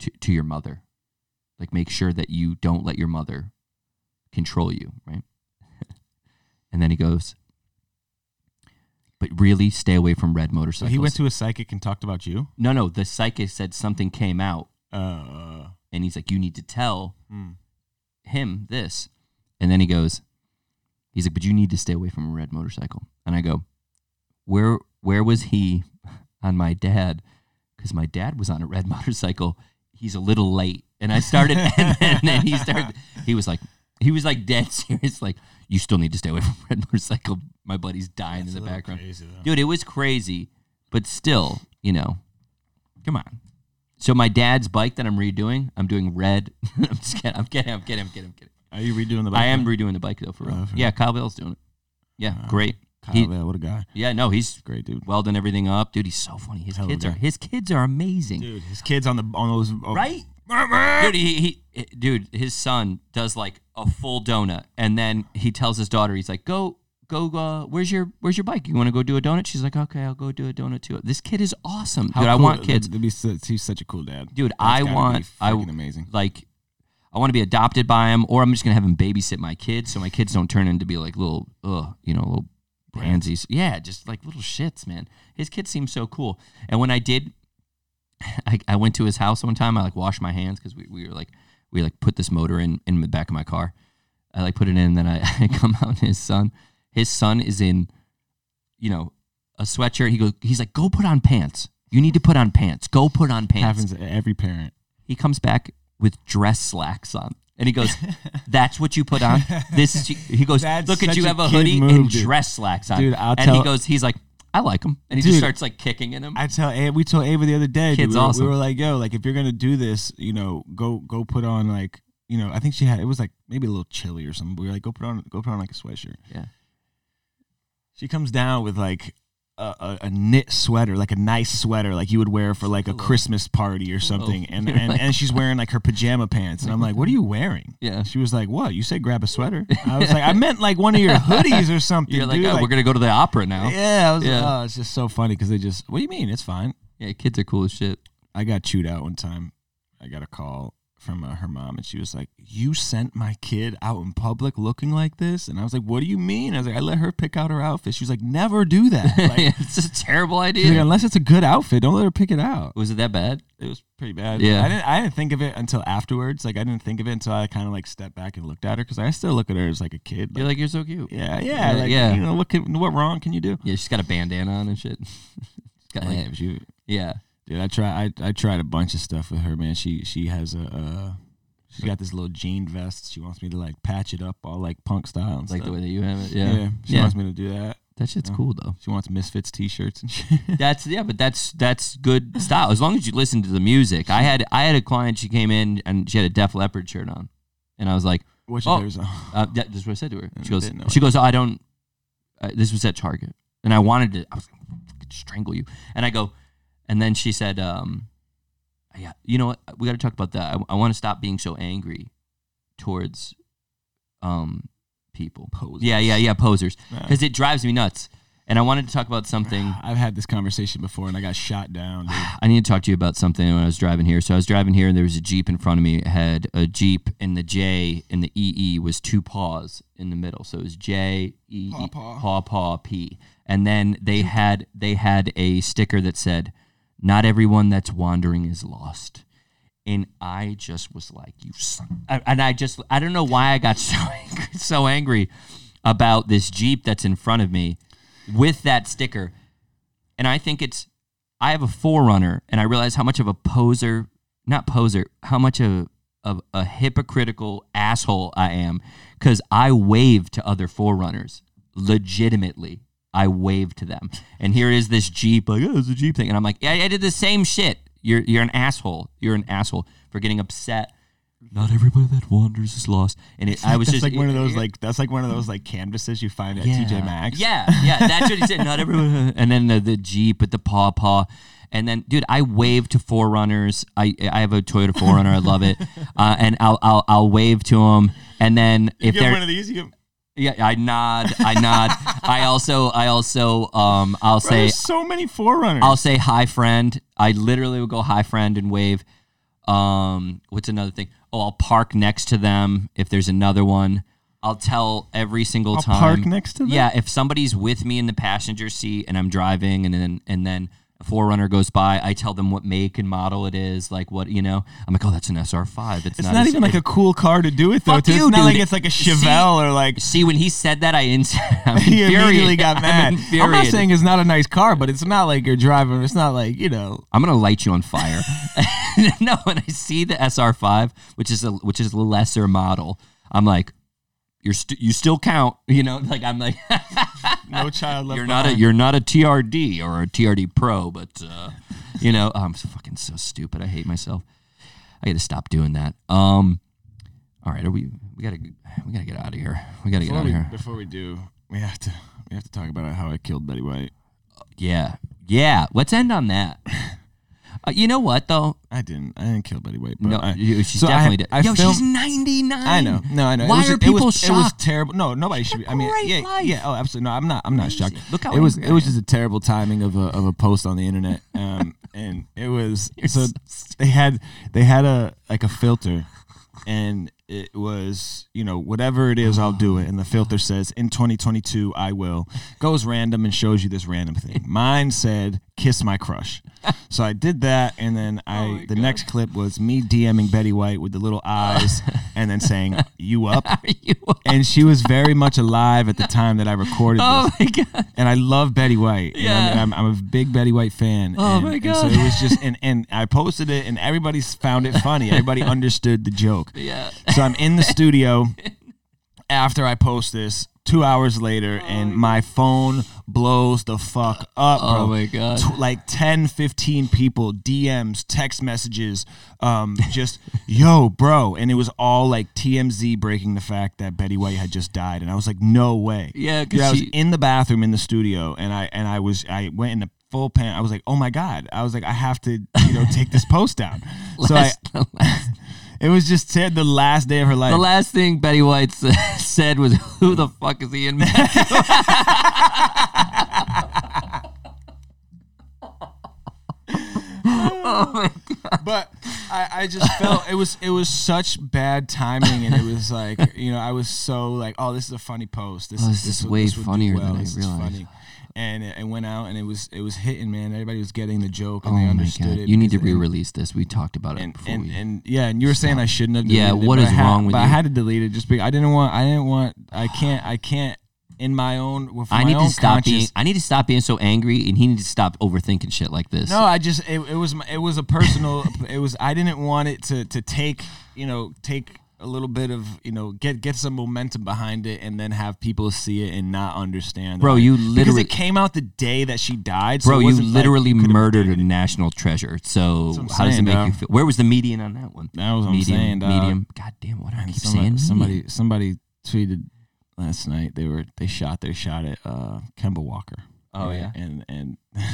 to, to your mother. Like make sure that you don't let your mother control you right? <laughs> And then he goes but really stay away from red So motorcycles he went to a psychic and talked about you. no no the psychic said something came out. Uh, and he's like you need to tell hmm. him this. And then he goes he's like but you need to stay away from a red motorcycle. And i go where where was he <laughs> on my dad? Because my dad was on a red <laughs> motorcycle. He's a little late. And i started <laughs> and, then, and then he started he was like he was like dead serious like you still need to stay away from red motorcycle. My buddy's dying That's in the background. crazy, dude it was crazy but still you know come on. So my dad's bike that i'm redoing i'm doing red. I'm just kidding i'm kidding i'm kidding i'm kidding i'm kidding Are you redoing the? Bike I am now? redoing the bike though for real. Oh, for yeah, Kyle Bell's doing it. Yeah, Oh, great. Kyle he- Bell, what a guy! Yeah, no, he's Great dude. welding everything up, dude. He's so funny. His Hell kids are his kids are amazing, Dude, his kids on the on those oh, right? Dude, he, he dude, his son does like a full donut, and then he tells his daughter, he's like, "Go, go, uh, where's your where's your bike? You want to go do a donut?" She's like, "Okay, I'll go do a donut too." This kid is awesome, How dude. I want kids, that'd be he's such a cool dad. dude. That's I want, I amazing. like I want to be adopted by him, or I'm just gonna have him babysit my kids, so my kids don't turn into be like little, ugh, you know, little pansies. Yeah, just like little shits, man. His kids seem so cool. And when I did, <laughs> I, I went to his house one time. I like washed my hands because we, we were like we like put this motor in in the back of my car. I like put it in, and then I, <laughs> I come out. And his son, his son is in, you know, a sweatshirt. He goes, he's like, go put on pants. You need to put on pants. Go put on pants Happens to every parent. he comes back with dress slacks on. And he goes, <laughs> "That's what you put on." This is. He goes, That's "Look at such you a have a kid hoodie move, and dude. dress slacks on." Dude, I'll and he tell- goes, "He's like, I like him," and he just Dude. starts like kicking in him. I tell A- we told Ava the other day, dude, Kid's we, were, awesome. we were like, yo, like if you're gonna do this, you know, go go put on like, you know, I think she had it was like maybe a little chilly or something. We were like, go put on go put on like a sweatshirt. yeah, She comes down with like a, a, a knit sweater, like a nice sweater, like you would wear for like a Christmas party or something, and <laughs> and, and she's wearing like her pajama pants, and I'm like, what are you wearing? yeah. She was like, "What? You said grab a sweater?" <laughs> I was like, "I meant like one of your <laughs> hoodies or something." You're like, oh, we're gonna go to the opera now. Yeah, Yeah, I was Yeah. Like, oh, it's just so funny because they just. What do you mean? It's fine. Yeah. Kids are cool as shit. I got chewed out one time. I got a call from uh, her mom, and she was like, "You sent my kid out in public looking like this?" And I was like, "What do you mean?" I was like, "I let her pick out her outfit." She was like, "Never do that. <laughs> Like, it's a terrible idea. like, unless it's a good outfit, don't let her pick it out." Was it that bad? It was pretty bad. Yeah. I didn't. I didn't think of it until afterwards. Like I didn't think of it until I kind of like stepped back and looked at her because I still look at her as like a kid. You're like, you're so cute. yeah, yeah, Yeah, like, yeah. You know what? Can, what wrong can you do? Yeah, she's got a bandana on and shit. <laughs> She's got like, Damn, she, yeah. Dude. I try. I, I tried a bunch of stuff with her, man. She she has a. Uh, she's got this little jean vest. She wants me to like patch it up all like punk style and Like stuff. the way that you have it. yeah. Yeah. she Yeah. wants me to do that. That shit's Yeah. cool though. She wants Misfits t-shirts and shit. <laughs> That's yeah, but that's that's good style as long as you listen to the music. I had I had a client. She came in and she had a Def Leppard shirt on, and I was like, What's Oh. your favorite uh, that, "This is what I said to her." She goes, "She goes, oh, I don't." Uh, this was at Target, and I wanted to. I was like, "Fucking strangle you," and I go, and then she said, um, "Yeah, you know what? We got to talk about that. I, I want to stop being so angry towards, um, people. Posers. Yeah, yeah, yeah, posers." Yeah. because it drives me nuts. And I wanted to talk about something. <sighs> I've had this conversation before, and I got shot down. Dude. <sighs> I need to talk to you about something when I was driving here. So I was driving here, and there was a Jeep in front of me. It had a Jeep, and the J and the EE was two paws in the middle. So it was J E Paw, paw. paw paw P. And then they had they had a sticker that said, "Not everyone that's wandering is lost." And I just was like, "You," son-" and I just I don't know why I got <laughs> so angry, so angry about this Jeep that's in front of me with that sticker. And I think it's I have a 4Runner and I realize how much of a poser, not poser, how much of, of a hypocritical asshole I am because I wave to other 4Runners legitimately. I wave to them. And here is this Jeep, like, oh, it's a Jeep thing. And I'm like, yeah, I did the same shit. You're, you're an asshole. You're an asshole for getting upset. Not everybody that wanders is lost. And it, I was that's just like one of those like that's like one of those like canvases you find at TJ Maxx. yeah, yeah, that's what he said. Not everyone. <laughs> And then the, the Jeep with the paw paw. And then, dude, I wave to 4Runners. I I have a Toyota 4Runner. I love it. <laughs> Uh, and I'll I'll I'll wave to them. And then if get they're one of these, you. Yeah, I nod. I nod. <laughs> I also I also um I'll Bro, say there's so many 4Runners. I'll say hi friend. I literally will go hi friend and wave. Um, what's another thing? Oh, I'll park next to them if there's another one. I'll tell every single I'll time. park next to them? Yeah, if somebody's with me in the passenger seat and I'm driving, and then and then a 4Runner goes by, I tell them what make and model it is, like what you know. I'm like, oh, that's an SR5. It's, it's not, not even like a cool car to do it though. Fuck you, it's not like it's like a See- Chevelle or like See, when he said that, I ins- <laughs> I'm <laughs> he immediately got I'm mad. I'm, not saying it's not a nice car, but it's not like you're driving. It's not like you know. I'm gonna light you on fire. <laughs> no, when I see the SR5, which is a which is a lesser model, I'm like, you're st- you still count. <laughs> You know, like I'm like, <laughs> No child left you're not a you're not a TRD or a TRD Pro, but uh, you know, <laughs> I'm so fucking so stupid. I hate myself. I got to stop doing that. Um, all right, are we? We gotta we gotta get out of here. We gotta get out of here. before we do, we have to we have to talk about how I killed Betty White. Yeah, yeah. Let's end on that. Uh, you know what though? I didn't. I didn't kill Betty White. But No, I, you, she so definitely did. I Yo, filmed- she's 99. I know. No, I know. Why it was, are it people was, It was terrible. No, nobody should be. I mean, yeah, life. yeah. Oh, absolutely. No, I'm not. I'm not shocked. Look how it was. It was just a terrible timing of a of a post on the internet. <laughs> Um, and it was so so they had they had a like a filter, and it was you know whatever it is I'll do it, and the filter says in 2022 I will goes random and shows you this random thing. Mine said kiss my crush, so I did that, and then <laughs> oh I Oh the God. next clip was me DMing Betty White with the little eyes, <laughs> and then saying you up <laughs> you? and she was very much alive at the time that I recorded Oh this. my god. And I love Betty White. You know what I Yeah. mean? I'm, I'm a big Betty White fan. Oh and, my God. so it was just, and, and I posted it, and everybody found it funny. Everybody understood the joke. Yeah. So I'm in the <laughs> studio after I post this. Two hours later, and my phone blows the fuck up, bro Oh my god. tw- like 10 15 people dms text messages um just <laughs> yo bro and it was all like tmz breaking the fact that betty white had just died and i was like no way Yeah, Dude, i was she. in the bathroom in the studio and i and i was i went in the full pan i was like oh my god i was like i have to you know take this post down <laughs> so i last, last, it was just said the last day of her life the last thing Betty White <laughs> said was, "Who the fuck is Ian <laughs> Matthews?" <laughs> oh my god. but I, I just felt it was it was such bad timing and it was like you know I was so like oh this is a funny post this Oh, is this is would- way would do funnier than I this is realized. And it, it went out and it was it was hitting man everybody was getting the joke and Oh they understood it You need to re-release this. We talked about it and, before. and, we, and yeah and you were saying I shouldn't have Yeah, it, what but is wrong with but I had to delete it just because I didn't want I didn't want I can't I can't in my own with I my need own to stop being. I need to stop being so angry, and he needs to stop overthinking shit like this. No, I just it, it was it was a personal. it was I didn't want it to to take you know take a little bit of you know get get some momentum behind it and then have people see it and not understand. Bro, Like, you because it came out the day that she died. So Bro, you wasn't like literally murdered a national treasure. So I'm how does it saying, make you feel? Where was the median on that one? That was what I'm medium, saying, dog. medium. God damn, what do I And keep somebody, saying? somebody somebody tweeted last night they were they shot their shot at uh Kemba Walker. Oh, yeah? and and <laughs>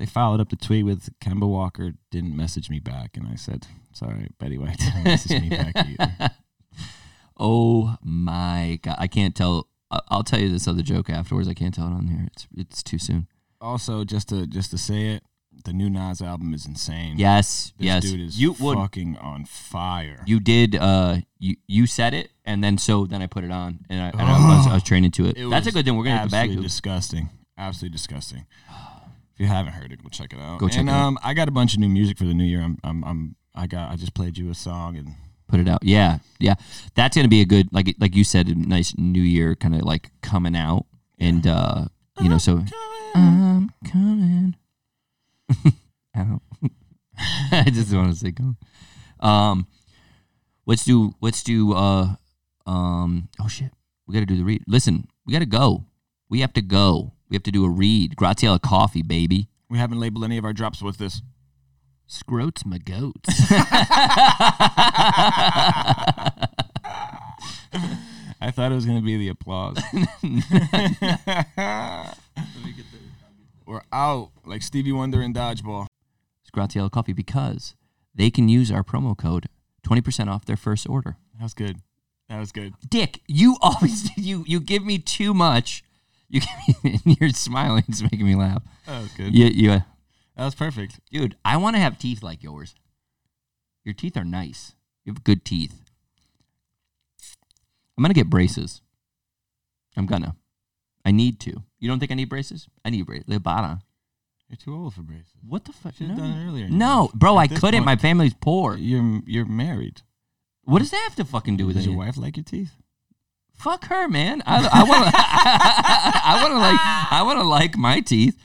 they followed up the tweet with Kemba Walker didn't message me back, and I said sorry, Betty White <laughs> didn't message me back <laughs> either. Oh my god, I can't tell I'll tell you this other joke afterwards. I can't tell it on here. It's it's too soon. Also, just to just to say it, the new Nas album is insane. Yes, this yes. dude is you would fucking on fire. you did uh you you said it and then so then I put it on and I, and I, was, I was <sighs> training to it. It That's a good thing. We're gonna get the bag. disgusting. Absolutely disgusting. If you haven't heard it, go check it out. Go check and, it out. um, I got a bunch of new music for the new year. I'm, I'm, I'm, I got, I just played you a song, and Put it out. Yeah, yeah. That's gonna be a good like like you said, a nice New Year kind of like coming out and uh you know so I'm coming <laughs> out. <laughs> I just want to say come. Um, let's do let's do uh um oh shit we got to do the read. Listen, we got to go. We have to go. We have to do a read. Graziella coffee, baby. we haven't labeled any of our drops with this. Scroats my goats. <laughs> I thought it was gonna be the applause. <laughs> We're out like Stevie Wonder in dodgeball. It's Graziella coffee because they can use our promo code 20% off their first order. That was good. That was good. Dick, you always <laughs> you you give me too much. <laughs> You give me, and <laughs> you're smiling. It's making me laugh. Oh, good. Yeah, yeah, That was perfect. dude. I want to have teeth like yours. Your teeth are nice. You have good teeth. I'm gonna get braces. I'm gonna. I need to. You don't think I need braces? I need braces. Libana. You're too old for braces. What the fuck? Should have No. done it earlier. No, bro, At I couldn't. point, My family's poor. You're you're married. What does that have to fucking do with Does it? your wife like your teeth? Fuck her, man. I, I want to. <laughs> I want to like. I want to like my teeth.